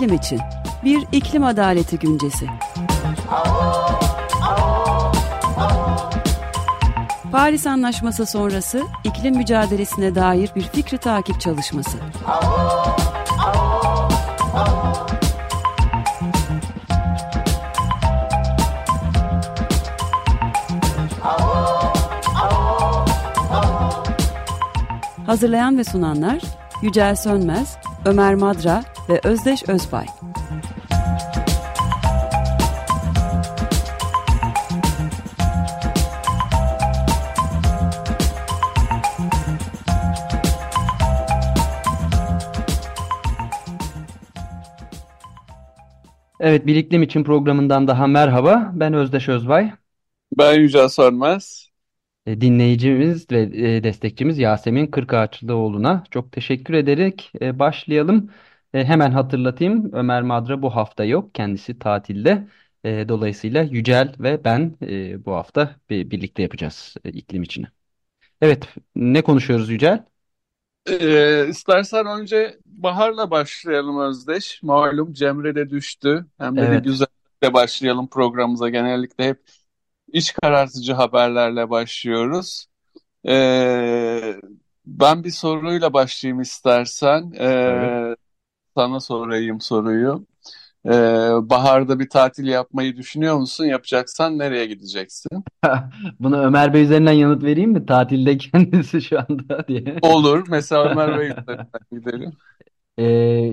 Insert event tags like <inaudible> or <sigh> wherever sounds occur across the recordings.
iklim için. Bir iklim adaleti güncesi. Paris Anlaşması sonrası iklim mücadelesine dair bir fikri takip çalışması. Hazırlayan ve sunanlar Yücel Sönmez, Ömer Madra ve Özdeş Özbay. Evet, Bir İklim için programından daha merhaba. Ben Özdeş Özbay. Ben Yücel Sönmez. E, dinleyicimiz ve e, destekçimiz Yasemin Kırkağaçlıoğlu'na çok teşekkür ederek e. Hemen hatırlatayım Ömer Madra bu hafta yok. Kendisi tatilde. Dolayısıyla Yücel ve ben bu hafta birlikte yapacağız iklim içini. Evet ne konuşuyoruz Yücel? Ee, istersen önce Bahar'la başlayalım Özdeş. Malum Cemre de düştü. Hem de Evet. bir güzelle başlayalım programımıza. Genellikle hep iç karartıcı haberlerle başlıyoruz. Ee, ben bir soruyla başlayayım istersen. Ee, sana sorayım soruyu. Ee, baharda bir tatil yapmayı düşünüyor musun? Yapacaksan nereye gideceksin? <laughs> Buna Ömer Bey üzerinden yanıt vereyim mi? Tatilde <laughs> kendisi şu anda diye. Olur. Mesela Ömer Bey <laughs> üzerinden gidelim. Ee,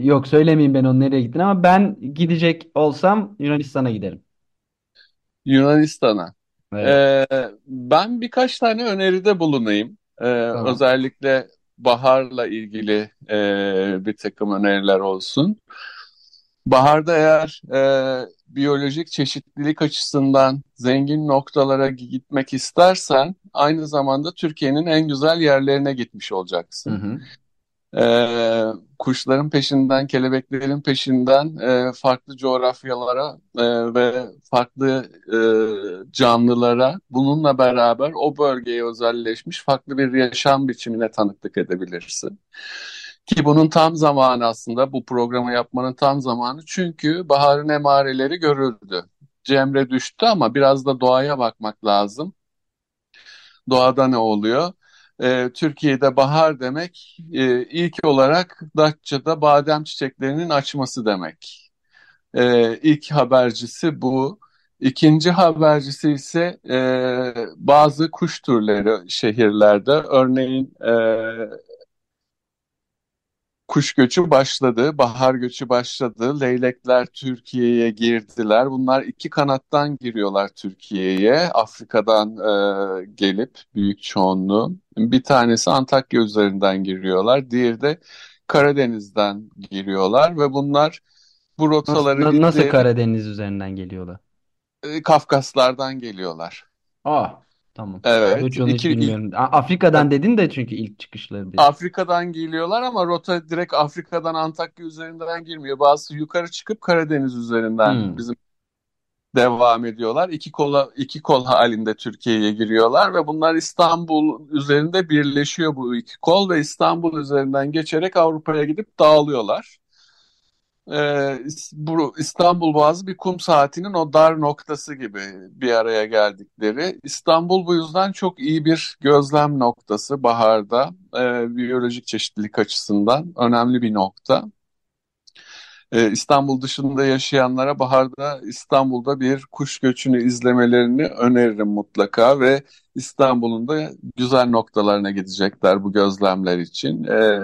yok söylemeyeyim ben onun nereye gittiğini ama ben gidecek olsam Yunanistan'a giderim. Yunanistan'a. Evet. Ee, ben birkaç tane öneride bulunayım. Ee, Tamam. özellikle baharla ilgili e, bir takım öneriler olsun. Baharda eğer e, biyolojik çeşitlilik açısından zengin noktalara gitmek istersen aynı zamanda Türkiye'nin en güzel yerlerine gitmiş Hı olacaksın. hı. Ee, kuşların peşinden, kelebeklerin peşinden e, farklı coğrafyalara e, ve farklı e, canlılara bununla beraber o bölgeye özelleşmiş farklı bir yaşam biçimine tanıklık edebilirsin. Ki bunun tam zamanı aslında bu programı yapmanın tam zamanı çünkü baharın emareleri görüldü. Cemre düştü ama biraz da doğaya bakmak lazım. Doğada ne oluyor? Ee, Türkiye'de bahar demek e, ilk olarak Datça'da badem çiçeklerinin açması demek. Ee, ilk habercisi bu. İkinci habercisi ise e, bazı kuş türleri şehirlerde. Örneğin e, kuş göçü başladı, bahar göçü başladı. Leylekler Türkiye'ye girdiler. Bunlar iki kanattan giriyorlar Türkiye'ye. Afrika'dan e, gelip büyük çoğunluğu. Bir tanesi Antakya üzerinden giriyorlar. Diğeri de Karadeniz'den giriyorlar ve bunlar bu Nasıl, rotaları na- nasıl izleyerek Karadeniz üzerinden geliyorlar? e, Kafkaslardan geliyorlar. Aa, tamam. Evet, Hiç onu hiç iki, ilk, bilmiyorum. A- Afrika'dan dedin de çünkü ilk çıkışları dedin. Afrika'dan geliyorlar ama rota direkt Afrika'dan Antakya üzerinden girmiyor. Bazısı yukarı çıkıp Karadeniz üzerinden Hmm. bizim devam ediyorlar. İki kola iki kol halinde Türkiye'ye giriyorlar ve bunlar İstanbul üzerinde birleşiyor bu iki kol ve İstanbul üzerinden geçerek Avrupa'ya gidip dağılıyorlar. İs- bu İstanbul Boğazı bir kum saatinin o dar noktası gibi bir araya geldikleri. İstanbul bu yüzden çok iyi bir gözlem noktası baharda. Ee, biyolojik çeşitlilik açısından önemli bir nokta. Ee, İstanbul dışında yaşayanlara baharda İstanbul'da bir kuş göçünü izlemelerini öneririm mutlaka ve İstanbul'un da güzel noktalarına gidecekler bu gözlemler için. Ee,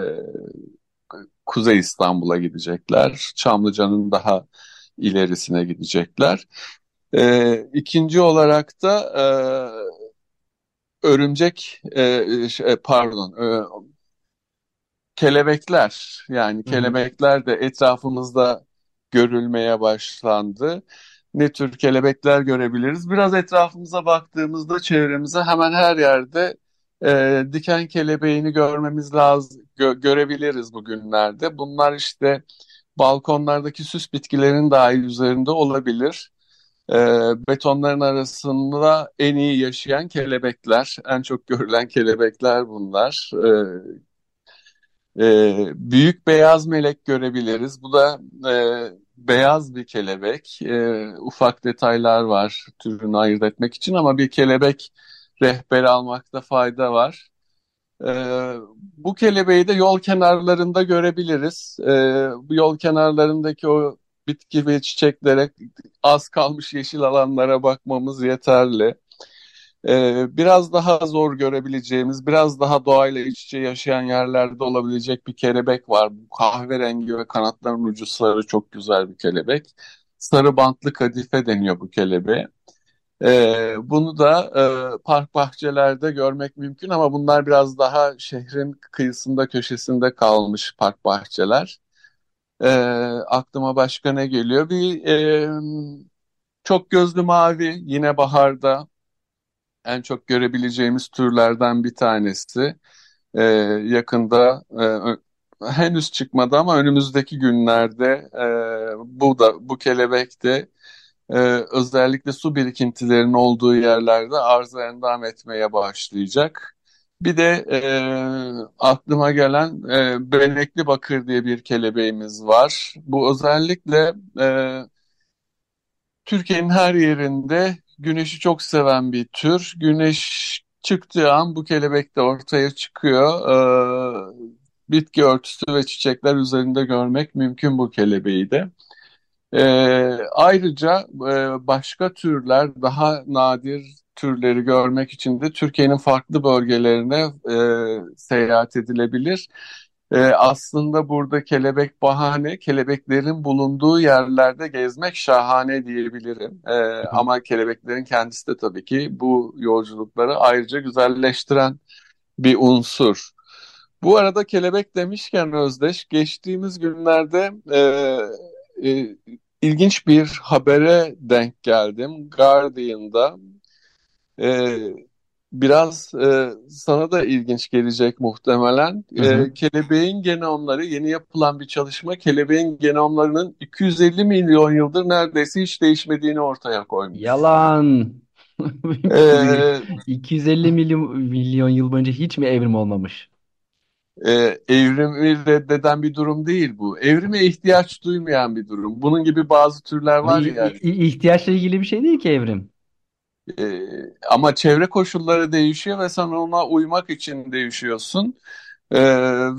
Kuzey İstanbul'a gidecekler. Çamlıca'nın daha ilerisine gidecekler. Ee, ikinci olarak da e, örümcek, e, şey, pardon, e, kelebekler. Yani kelebekler de etrafımızda görülmeye başlandı. Ne tür kelebekler görebiliriz? Biraz etrafımıza baktığımızda çevremize hemen her yerde e, diken kelebeğini görmemiz lazım, gö- görebiliriz bugünlerde. Bunlar işte balkonlardaki süs bitkilerin dahi üzerinde olabilir. E, betonların arasında en iyi yaşayan kelebekler, en çok görülen kelebekler bunlar. E, E, büyük beyaz melek görebiliriz. Bu da e, beyaz bir kelebek. E, ufak detaylar var türünü ayırt etmek için ama bir kelebek rehberi almakta fayda var. E, bu kelebeği de yol kenarlarında görebiliriz. E, bu yol kenarlarındaki o bitki ve çiçeklere az kalmış yeşil alanlara bakmamız yeterli. Ee, biraz daha zor görebileceğimiz, biraz daha doğayla iç içe yaşayan yerlerde olabilecek bir kelebek var. Bu kahverengi ve kanatların ucu sarı çok güzel bir kelebek. Sarı bantlı kadife deniyor bu kelebeğe. Ee, bunu da e, park bahçelerde görmek mümkün ama bunlar biraz daha şehrin kıyısında köşesinde kalmış park bahçeler. Ee, aklıma başka ne geliyor? Bir e, çok gözlü mavi yine baharda en çok görebileceğimiz türlerden bir tanesi. Ee, yakında e, henüz çıkmadı ama önümüzdeki günlerde e, bu da bu kelebek de e, özellikle su birikintilerinin olduğu yerlerde arıza endam etmeye başlayacak. Bir de e, aklıma gelen e, benekli bakır diye bir kelebeğimiz var. Bu özellikle e, Türkiye'nin her yerinde güneşi çok seven bir tür. Güneş çıktığı an bu kelebek de ortaya çıkıyor. Ee, bitki örtüsü ve çiçekler üzerinde görmek mümkün bu kelebeği de. Ee, ayrıca e, başka türler, daha nadir türleri görmek için de Türkiye'nin farklı bölgelerine e, seyahat edilebilir. Ee, aslında burada kelebek bahane, kelebeklerin bulunduğu yerlerde gezmek şahane diyebilirim. Ee, ama kelebeklerin kendisi de tabii ki bu yolculukları ayrıca güzelleştiren bir unsur. Bu arada kelebek demişken Özdeş, geçtiğimiz günlerde e, e, ilginç bir habere denk geldim. Guardian'da e, biraz e, sana da ilginç gelecek muhtemelen. Hı hı. E, kelebeğin genomları, yeni yapılan bir çalışma, kelebeğin genomlarının 250 milyon yıldır neredeyse hiç değişmediğini ortaya koymuş. Yalan. E, <laughs> 250 milyon, milyon yıl boyunca hiç mi evrim olmamış? E, evrimi reddeden bir durum değil bu. Evrime ihtiyaç duymayan bir durum. Bunun gibi bazı türler var ya. i- ihtiyaçla ilgili bir şey değil ki evrim. e, ama çevre koşulları değişiyor ve sen ona uymak için değişiyorsun. Ee,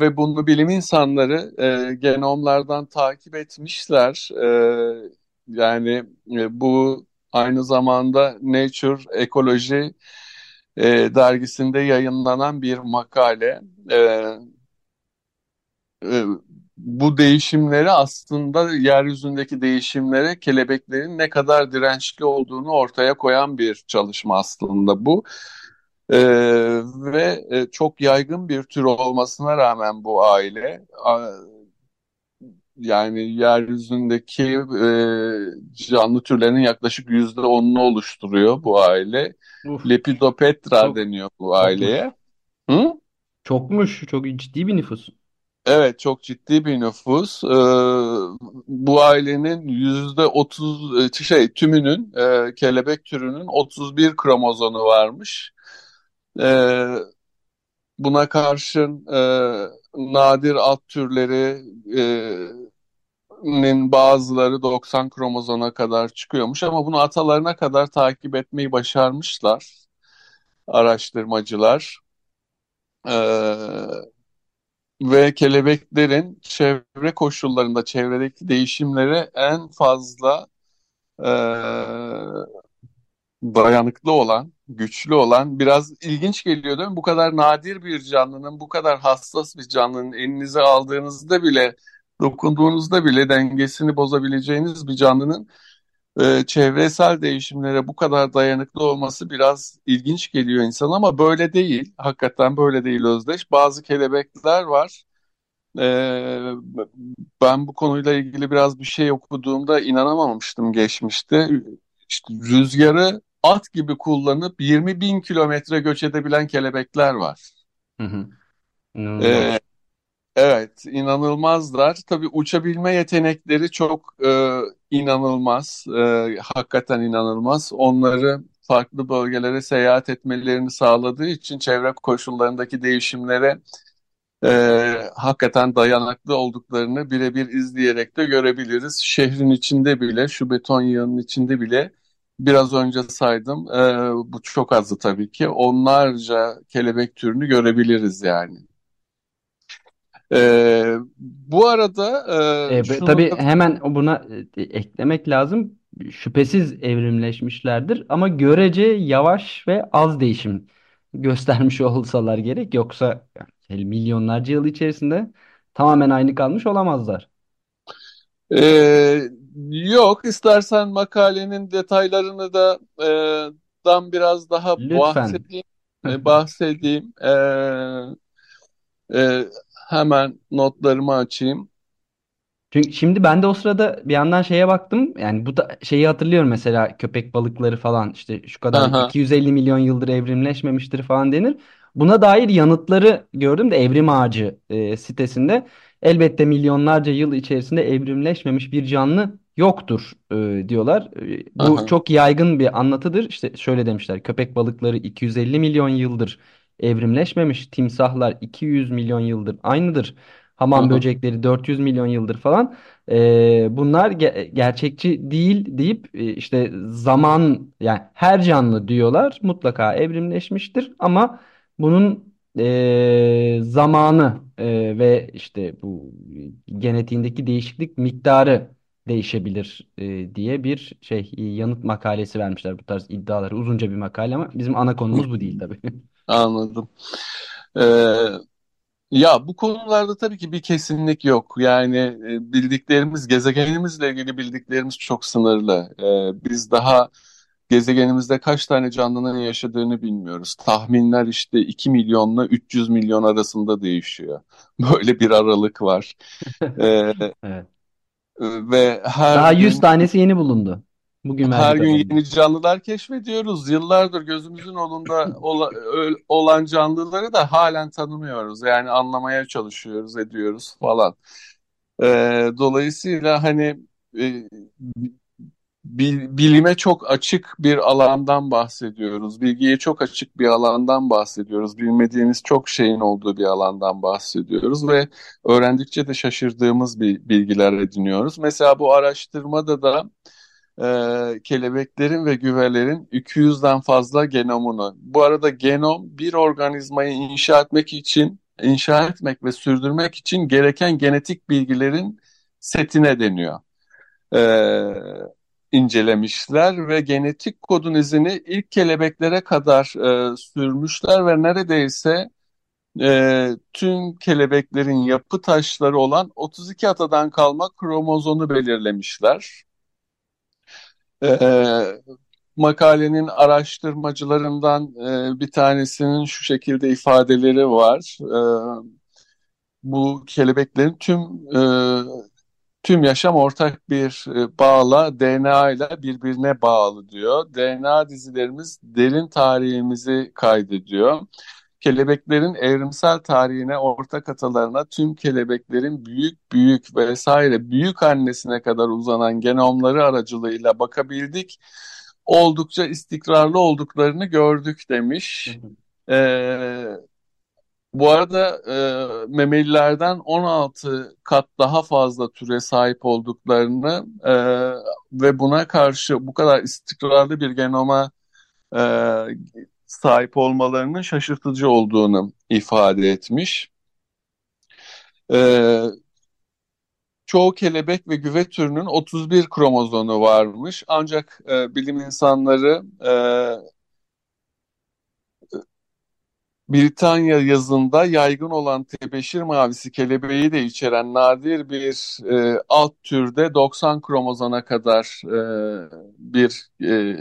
ve bunu bilim insanları e, genomlardan takip etmişler. Ee, yani e, bu aynı zamanda Nature Ecology e, dergisinde yayınlanan bir makale. Ee, e, bu değişimleri aslında yeryüzündeki değişimlere kelebeklerin ne kadar dirençli olduğunu ortaya koyan bir çalışma aslında bu. Ee, ve e, çok yaygın bir tür olmasına rağmen bu aile yani yeryüzündeki e, canlı türlerinin yaklaşık yüzde onunu oluşturuyor bu aile. Uf, Lepidopetra çok deniyor bu çokmuş. aileye. Hı? Çokmuş. Çok ciddi bir nüfus. Evet çok ciddi bir nüfus. Ee, bu ailenin yüzde otuz e, şey tümünün e, kelebek türünün 31 kromozomu varmış. Ee, buna karşın e, nadir alt türlerinin bazıları 90 kromozona kadar çıkıyormuş ama bunu atalarına kadar takip etmeyi başarmışlar araştırmacılar. Ee, ve kelebeklerin çevre koşullarında çevredeki değişimlere en fazla e, dayanıklı olan, güçlü olan biraz ilginç geliyor değil mi? Bu kadar nadir bir canlının, bu kadar hassas bir canlının elinize aldığınızda bile, dokunduğunuzda bile dengesini bozabileceğiniz bir canlının e, çevresel değişimlere bu kadar dayanıklı olması biraz ilginç geliyor insan ama böyle değil. Hakikaten böyle değil Özdeş. Bazı kelebekler var. Ee, ben bu konuyla ilgili biraz bir şey okuduğumda inanamamıştım geçmişte. İşte rüzgarı at gibi kullanıp 20 bin kilometre göç edebilen kelebekler var. Hı hı. Ee, evet, inanılmazlar. Tabii uçabilme yetenekleri çok e, inanılmaz. E, hakikaten inanılmaz. Onları farklı bölgelere seyahat etmelerini sağladığı için çevre koşullarındaki değişimlere e, hakikaten dayanaklı olduklarını birebir izleyerek de görebiliriz. Şehrin içinde bile, şu beton yığının içinde bile biraz önce saydım. E, bu çok azı tabii ki. Onlarca kelebek türünü görebiliriz yani. E, bu arada E, e, be- şunu tabii da hemen buna e, eklemek lazım. Şüphesiz evrimleşmişlerdir ama görece yavaş ve az değişim <laughs> göstermiş olsalar gerek. Yoksa yani milyonlarca yıl içerisinde tamamen aynı kalmış olamazlar. Ee, yok, istersen makalenin detaylarını da e, dan biraz daha Lütfen. bahsedeyim. E, <laughs> bahsedeyim. Ee, e, hemen notlarımı açayım. Çünkü şimdi ben de o sırada bir yandan şeye baktım. Yani bu da şeyi hatırlıyorum mesela köpek balıkları falan işte şu kadar Aha, 250 milyon yıldır evrimleşmemiştir falan denir. Buna dair yanıtları gördüm de Evrim Ağacı e, sitesinde elbette milyonlarca yıl içerisinde evrimleşmemiş bir canlı yoktur e, diyorlar. E, bu aha, çok yaygın bir anlatıdır. İşte şöyle demişler köpek balıkları 250 milyon yıldır evrimleşmemiş, timsahlar 200 milyon yıldır aynıdır. Hamam aha, böcekleri 400 milyon yıldır falan. Ee, bunlar ge- gerçekçi değil deyip e, işte zaman yani her canlı diyorlar mutlaka evrimleşmiştir ama bunun e, zamanı e, ve işte bu genetiğindeki değişiklik miktarı değişebilir e, diye bir şey yanıt makalesi vermişler bu tarz iddiaları uzunca bir makale ama bizim ana konumuz bu değil tabii. <laughs> anladım. Ee, ya bu konularda tabii ki bir kesinlik yok. Yani e, bildiklerimiz, gezegenimizle ilgili bildiklerimiz çok sınırlı. Ee, biz daha Gezegenimizde kaç tane canlının yaşadığını bilmiyoruz. Tahminler işte 2 milyonla 300 milyon arasında değişiyor. <laughs> Böyle bir aralık var. Ee, <laughs> Evet. Ve her Daha 100 gün tanesi yeni bulundu. Bugün her gün yeni canlılar keşfediyoruz. Yıllardır gözümüzün önünde ola- olan canlıları da halen tanımıyoruz. Yani anlamaya çalışıyoruz, ediyoruz falan. Ee, dolayısıyla hani e, bil- bilime çok açık bir alandan bahsediyoruz. Bilgiye çok açık bir alandan bahsediyoruz. Bilmediğimiz çok şeyin olduğu bir alandan bahsediyoruz ve öğrendikçe de şaşırdığımız bir bilgiler ediniyoruz. Mesela bu araştırmada da e, kelebeklerin ve güvelerin 200'den fazla genomunu. Bu arada genom bir organizmayı inşa etmek için, inşa etmek ve sürdürmek için gereken genetik bilgilerin setine deniyor e, incelemişler ve genetik kodun izini ilk kelebeklere kadar e, sürmüşler ve neredeyse e, tüm kelebeklerin yapı taşları olan 32 atadan kalma kromozomu belirlemişler. E, makalenin araştırmacılarından e, bir tanesinin şu şekilde ifadeleri var. E, bu kelebeklerin tüm e, Tüm yaşam ortak bir e, bağla, DNA ile birbirine bağlı diyor. DNA dizilerimiz derin tarihimizi kaydediyor. Kelebeklerin evrimsel tarihine, ortak atalarına, tüm kelebeklerin büyük büyük vesaire büyük annesine kadar uzanan genomları aracılığıyla bakabildik. Oldukça istikrarlı olduklarını gördük demiş. Ee, bu arada e, memelilerden 16 kat daha fazla türe sahip olduklarını e, ve buna karşı bu kadar istikrarlı bir genoma e, sahip olmalarının şaşırtıcı olduğunu ifade etmiş. E, çoğu kelebek ve güve türünün 31 kromozomu varmış. Ancak e, bilim insanları e, Britanya yazında yaygın olan tebeşir mavisi kelebeği de içeren nadir bir e, alt türde 90 kromozona kadar e, bir e,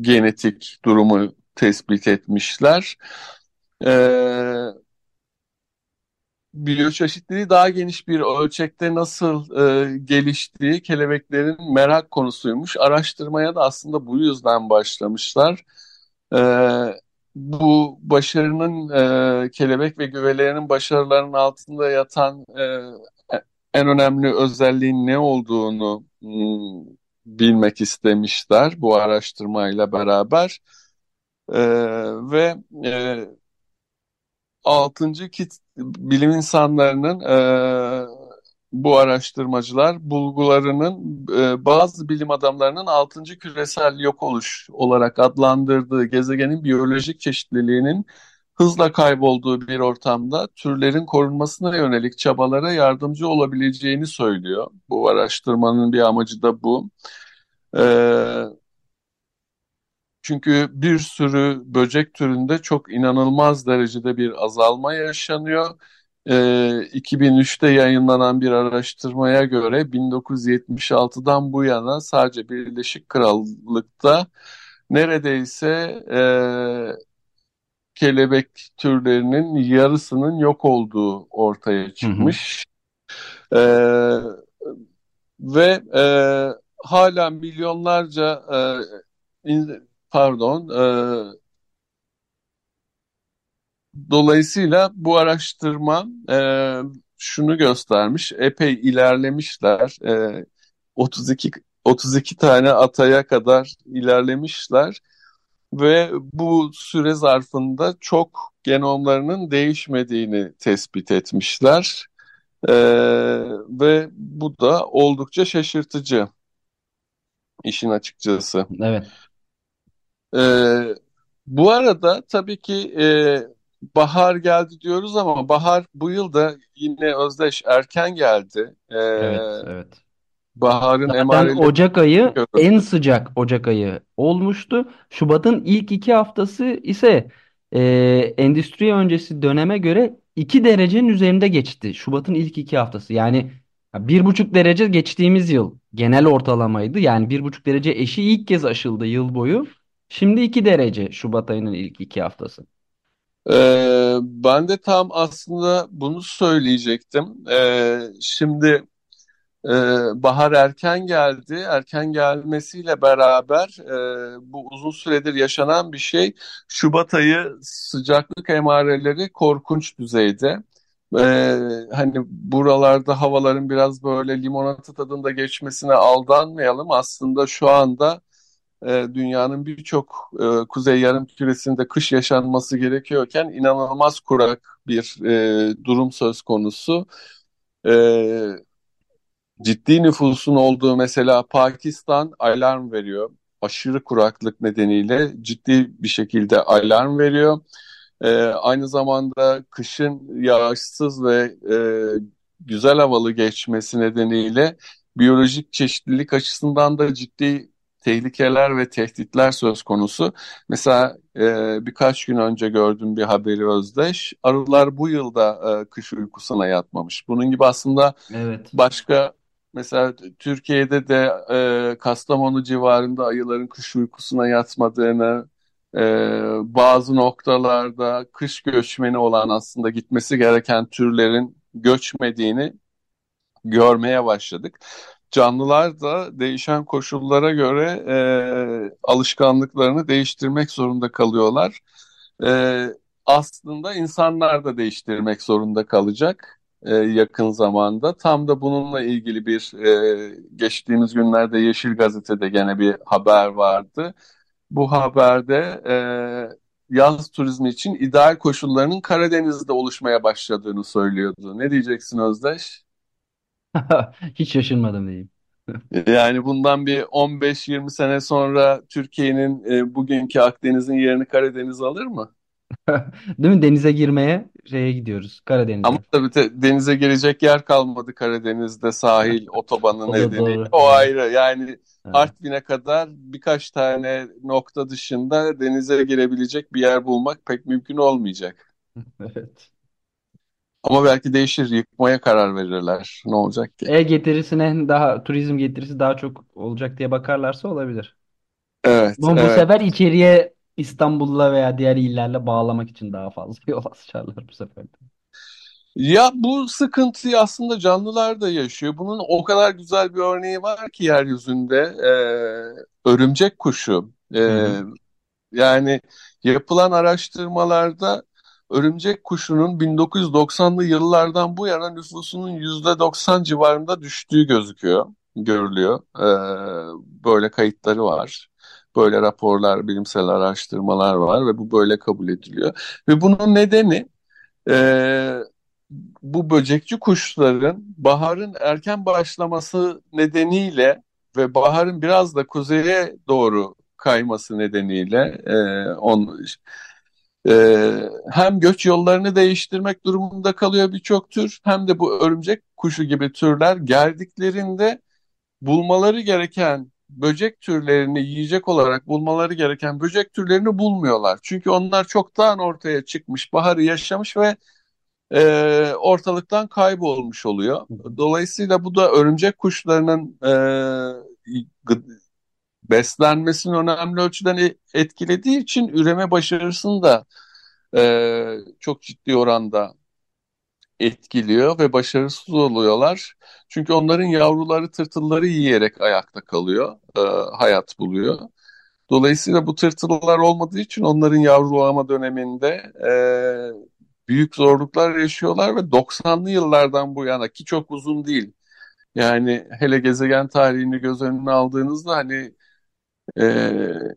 genetik durumu tespit etmişler. E, biyoçeşitliliği daha geniş bir ölçekte nasıl e, geliştiği kelebeklerin merak konusuymuş. Araştırmaya da aslında bu yüzden başlamışlar. E, bu başarının e, kelebek ve güvelerinin başarılarının altında yatan e, en önemli özelliğin ne olduğunu hmm, bilmek istemişler bu araştırmayla beraber. E, ve e, altıncı kit bilim insanlarının e, bu araştırmacılar bulgularının e, bazı bilim adamlarının altıncı küresel yok oluş olarak adlandırdığı gezegenin biyolojik çeşitliliğinin hızla kaybolduğu bir ortamda türlerin korunmasına yönelik çabalara yardımcı olabileceğini söylüyor. Bu araştırmanın bir amacı da bu. Ee, çünkü bir sürü böcek türünde çok inanılmaz derecede bir azalma yaşanıyor. Ee, 2003'te yayınlanan bir araştırmaya göre 1976'dan bu yana sadece Birleşik Krallık'ta neredeyse e, kelebek türlerinin yarısının yok olduğu ortaya çıkmış. Hı hı. Ee, ve e, hala milyonlarca e, in, pardon e, dolayısıyla bu araştırma e, şunu göstermiş epey ilerlemişler e, 32 32 tane ataya kadar ilerlemişler ve bu süre zarfında çok genomlarının değişmediğini tespit etmişler. Ee, ve bu da oldukça şaşırtıcı işin açıkçası. Evet. Ee, bu arada tabii ki e, bahar geldi diyoruz ama bahar bu yıl da yine özdeş erken geldi. Ee, evet, evet. Baharın Zaten emareleri... Ocak ayı en sıcak Ocak ayı olmuştu. Şubat'ın ilk iki haftası ise e, endüstri öncesi döneme göre 2 derecenin üzerinde geçti. Şubat'ın ilk iki haftası. Yani bir buçuk derece geçtiğimiz yıl genel ortalamaydı. Yani bir buçuk derece eşi ilk kez aşıldı yıl boyu. Şimdi 2 derece Şubat ayının ilk iki haftası. Ee, ben de tam aslında bunu söyleyecektim. Ee, şimdi e, bahar erken geldi. Erken gelmesiyle beraber e, bu uzun süredir yaşanan bir şey. Şubat ayı sıcaklık emareleri korkunç düzeyde. Ee, hani buralarda havaların biraz böyle limonata tadında geçmesine aldanmayalım. Aslında şu anda e, dünyanın birçok e, kuzey yarım küresinde kış yaşanması gerekiyorken inanılmaz kurak bir e, durum söz konusu. E, ciddi nüfusun olduğu mesela Pakistan alarm veriyor. Aşırı kuraklık nedeniyle ciddi bir şekilde alarm veriyor. E, aynı zamanda kışın yağışsız ve e, güzel havalı geçmesi nedeniyle biyolojik çeşitlilik açısından da ciddi tehlikeler ve tehditler söz konusu. Mesela e, birkaç gün önce gördüm bir haberi Özdeş. Arılar bu yılda e, kış uykusuna yatmamış. Bunun gibi aslında evet. başka mesela Türkiye'de de e, Kastamonu civarında ayıların kış uykusuna yatmadığını, e, bazı noktalarda kış göçmeni olan aslında gitmesi gereken türlerin göçmediğini görmeye başladık canlılar da değişen koşullara göre e, alışkanlıklarını değiştirmek zorunda kalıyorlar. E, aslında insanlar da değiştirmek zorunda kalacak e, yakın zamanda. Tam da bununla ilgili bir e, geçtiğimiz günlerde Yeşil Gazete'de gene bir haber vardı. Bu haberde e, yaz turizmi için ideal koşullarının Karadeniz'de oluşmaya başladığını söylüyordu. Ne diyeceksin Özdeş? <laughs> Hiç şaşırmadım diyeyim. Yani bundan bir 15-20 sene sonra Türkiye'nin e, bugünkü Akdeniz'in yerini Karadeniz alır mı? <laughs> Değil mi? Denize girmeye şeye gidiyoruz. Karadeniz'e. Ama tabii te- denize girecek yer kalmadı Karadeniz'de sahil <laughs> otobanı nedeniyle. O ayrı. Yani evet. Artvin'e kadar birkaç tane nokta dışında denize girebilecek bir yer bulmak pek mümkün olmayacak. Evet. Ama belki değişir, yıkmaya karar verirler. Ne olacak ki? E getirisine daha turizm getirisi daha çok olacak diye bakarlarsa olabilir. Evet, Bu, bu evet. sefer içeriye İstanbul'la veya diğer illerle bağlamak için daha fazla <laughs> yol açarlar bu sefer de. Ya bu sıkıntıyı aslında canlılar da yaşıyor. Bunun o kadar güzel bir örneği var ki yeryüzünde. Ee, örümcek kuşu. Ee, yani yapılan araştırmalarda örümcek kuşunun 1990'lı yıllardan bu yana nüfusunun %90 civarında düştüğü gözüküyor, görülüyor. Ee, böyle kayıtları var. Böyle raporlar, bilimsel araştırmalar var ve bu böyle kabul ediliyor. Ve bunun nedeni Ee, bu böcekçi kuşların baharın erken başlaması nedeniyle ve baharın biraz da kuzeye doğru kayması nedeniyle e, on, e, hem göç yollarını değiştirmek durumunda kalıyor birçok tür hem de bu örümcek kuşu gibi türler geldiklerinde bulmaları gereken böcek türlerini yiyecek olarak bulmaları gereken böcek türlerini bulmuyorlar. Çünkü onlar çoktan ortaya çıkmış, baharı yaşamış ve e, ortalıktan kaybolmuş oluyor. Dolayısıyla bu da örümcek kuşlarının e, beslenmesini önemli ölçüden etkilediği için üreme başarısını da e, çok ciddi oranda etkiliyor ve başarısız oluyorlar. Çünkü onların yavruları tırtılları yiyerek ayakta kalıyor, e, hayat buluyor. Dolayısıyla bu tırtıllar olmadığı için onların yavrulama döneminde e, büyük zorluklar yaşıyorlar ve 90'lı yıllardan bu yana ki çok uzun değil. Yani hele gezegen tarihini göz önüne aldığınızda hani e,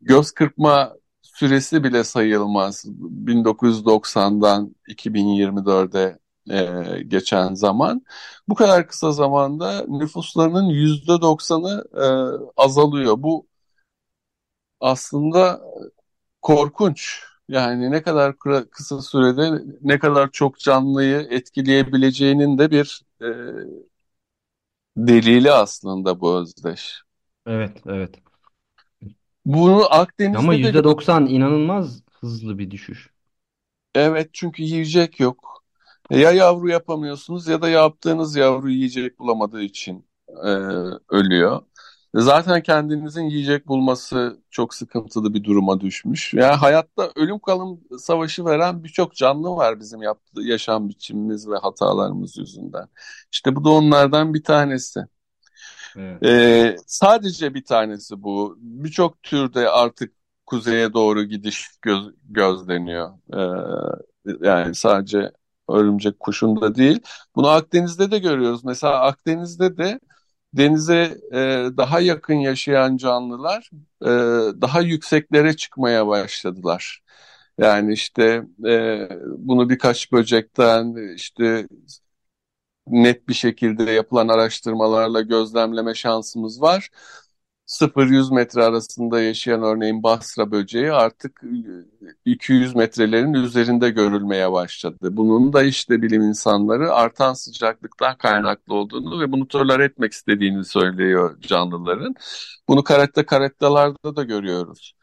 göz kırpma süresi bile sayılmaz. 1990'dan 2024'e e, geçen zaman. Bu kadar kısa zamanda nüfuslarının %90'ı e, azalıyor. Bu aslında korkunç. Yani ne kadar kısa sürede ne kadar çok canlıyı etkileyebileceğinin de bir e, delili aslında bu özdeş. Evet, evet. Bunu Akdeniz'de Ama de %90 inanılmaz hızlı bir düşüş. Evet çünkü yiyecek yok. Ya yavru yapamıyorsunuz ya da yaptığınız yavru yiyecek bulamadığı için e, ölüyor. Zaten kendinizin yiyecek bulması çok sıkıntılı bir duruma düşmüş. Yani hayatta ölüm kalım savaşı veren birçok canlı var bizim yaptığı yaşam biçimimiz ve hatalarımız yüzünden. İşte bu da onlardan bir tanesi. Evet. Ee, sadece bir tanesi bu. Birçok türde artık kuzeye doğru gidiş göz, gözleniyor. Ee, yani sadece örümcek kuşunda değil. Bunu Akdeniz'de de görüyoruz. Mesela Akdeniz'de de denize e, daha yakın yaşayan canlılar e, daha yükseklere çıkmaya başladılar. Yani işte e, bunu birkaç böcekten işte net bir şekilde yapılan araştırmalarla gözlemleme şansımız var. 0-100 metre arasında yaşayan örneğin Basra böceği artık 200 metrelerin üzerinde görülmeye başladı. Bunun da işte bilim insanları artan sıcaklıktan kaynaklı olduğunu ve bunu tolere etmek istediğini söylüyor canlıların. Bunu karette karettalarda da görüyoruz.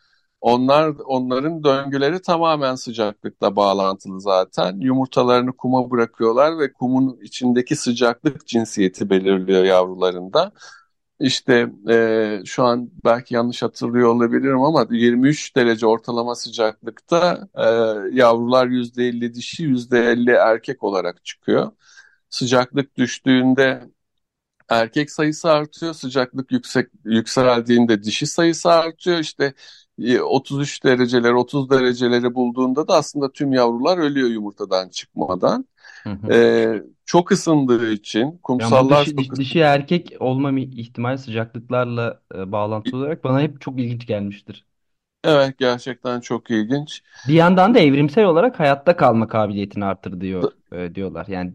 Onlar onların döngüleri tamamen sıcaklıkla bağlantılı zaten. Yumurtalarını kuma bırakıyorlar ve kumun içindeki sıcaklık cinsiyeti belirliyor yavrularında. İşte e, şu an belki yanlış hatırlıyor olabilirim ama 23 derece ortalama sıcaklıkta e, yavrular %50 dişi %50 erkek olarak çıkıyor. Sıcaklık düştüğünde erkek sayısı artıyor, sıcaklık yüksek yükseldiğinde dişi sayısı artıyor. İşte 33 e, dereceler, 30 dereceleri bulduğunda da aslında tüm yavrular ölüyor yumurtadan çıkmadan. Hı hı. Ee, çok ısındığı için kumsallar dişi, çok dişi erkek olma ihtimali sıcaklıklarla e, bağlantılı olarak bana hep çok ilginç gelmiştir. Evet gerçekten çok ilginç. Bir yandan da evrimsel olarak hayatta kalma kabiliyetini artır diyor e, diyorlar. Yani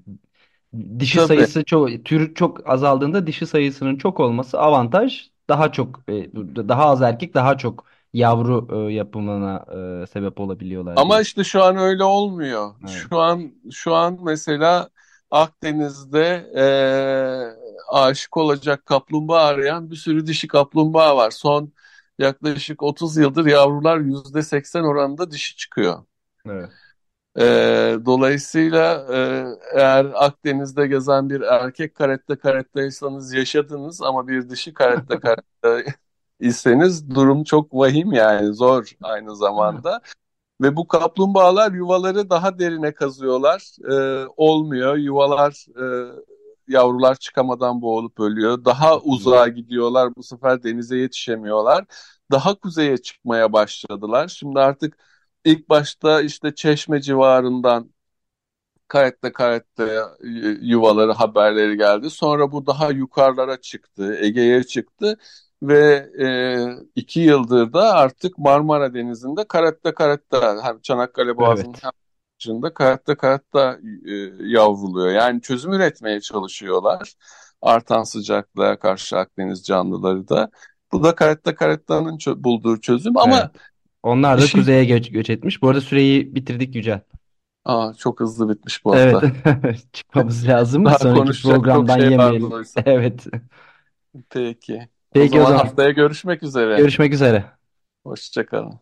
dişi Tabii. sayısı çok tür çok azaldığında dişi sayısının çok olması avantaj. Daha çok e, daha az erkek daha çok yavru e, yapımına e, sebep olabiliyorlar. Ama diye. işte şu an öyle olmuyor. Evet. Şu an şu an mesela Akdeniz'de e, aşık olacak kaplumbağa arayan bir sürü dişi kaplumbağa var. Son yaklaşık 30 yıldır yavrular %80 oranında dişi çıkıyor. Evet. E, dolayısıyla e, eğer Akdeniz'de gezen bir erkek karette karetteysanız yaşadınız ama bir dişi karette karette <laughs> iseniz durum çok vahim yani zor aynı zamanda. Ve bu kaplumbağalar yuvaları daha derine kazıyorlar. Ee, olmuyor. Yuvalar e, yavrular çıkamadan boğulup ölüyor. Daha uzağa gidiyorlar. Bu sefer denize yetişemiyorlar. Daha kuzeye çıkmaya başladılar. Şimdi artık ilk başta işte Çeşme civarından Karette Karette yuvaları haberleri geldi. Sonra bu daha yukarılara çıktı. Ege'ye çıktı ve e, iki yıldır da artık Marmara Denizi'nde karette karette hem Çanakkale Boğazı'nın Evet. hem Barajı'nda karatta karatta e, yavruluyor. Yani çözüm üretmeye çalışıyorlar. Artan sıcaklığa karşı Akdeniz canlıları da. Bu da karatta karattanın çö bulduğu çözüm ama Evet. Onlar da kuzeye göç, göç etmiş. Bu arada süreyi bitirdik Yücel. Aa, çok hızlı bitmiş bu Evet. hafta. <laughs> Çıkmamız lazım. Daha Sonraki programdan şey yemeyelim. Evet. Peki. O Peki o zaman zaman haftaya görüşmek üzere. görüşmek üzere. Hoşça kalın.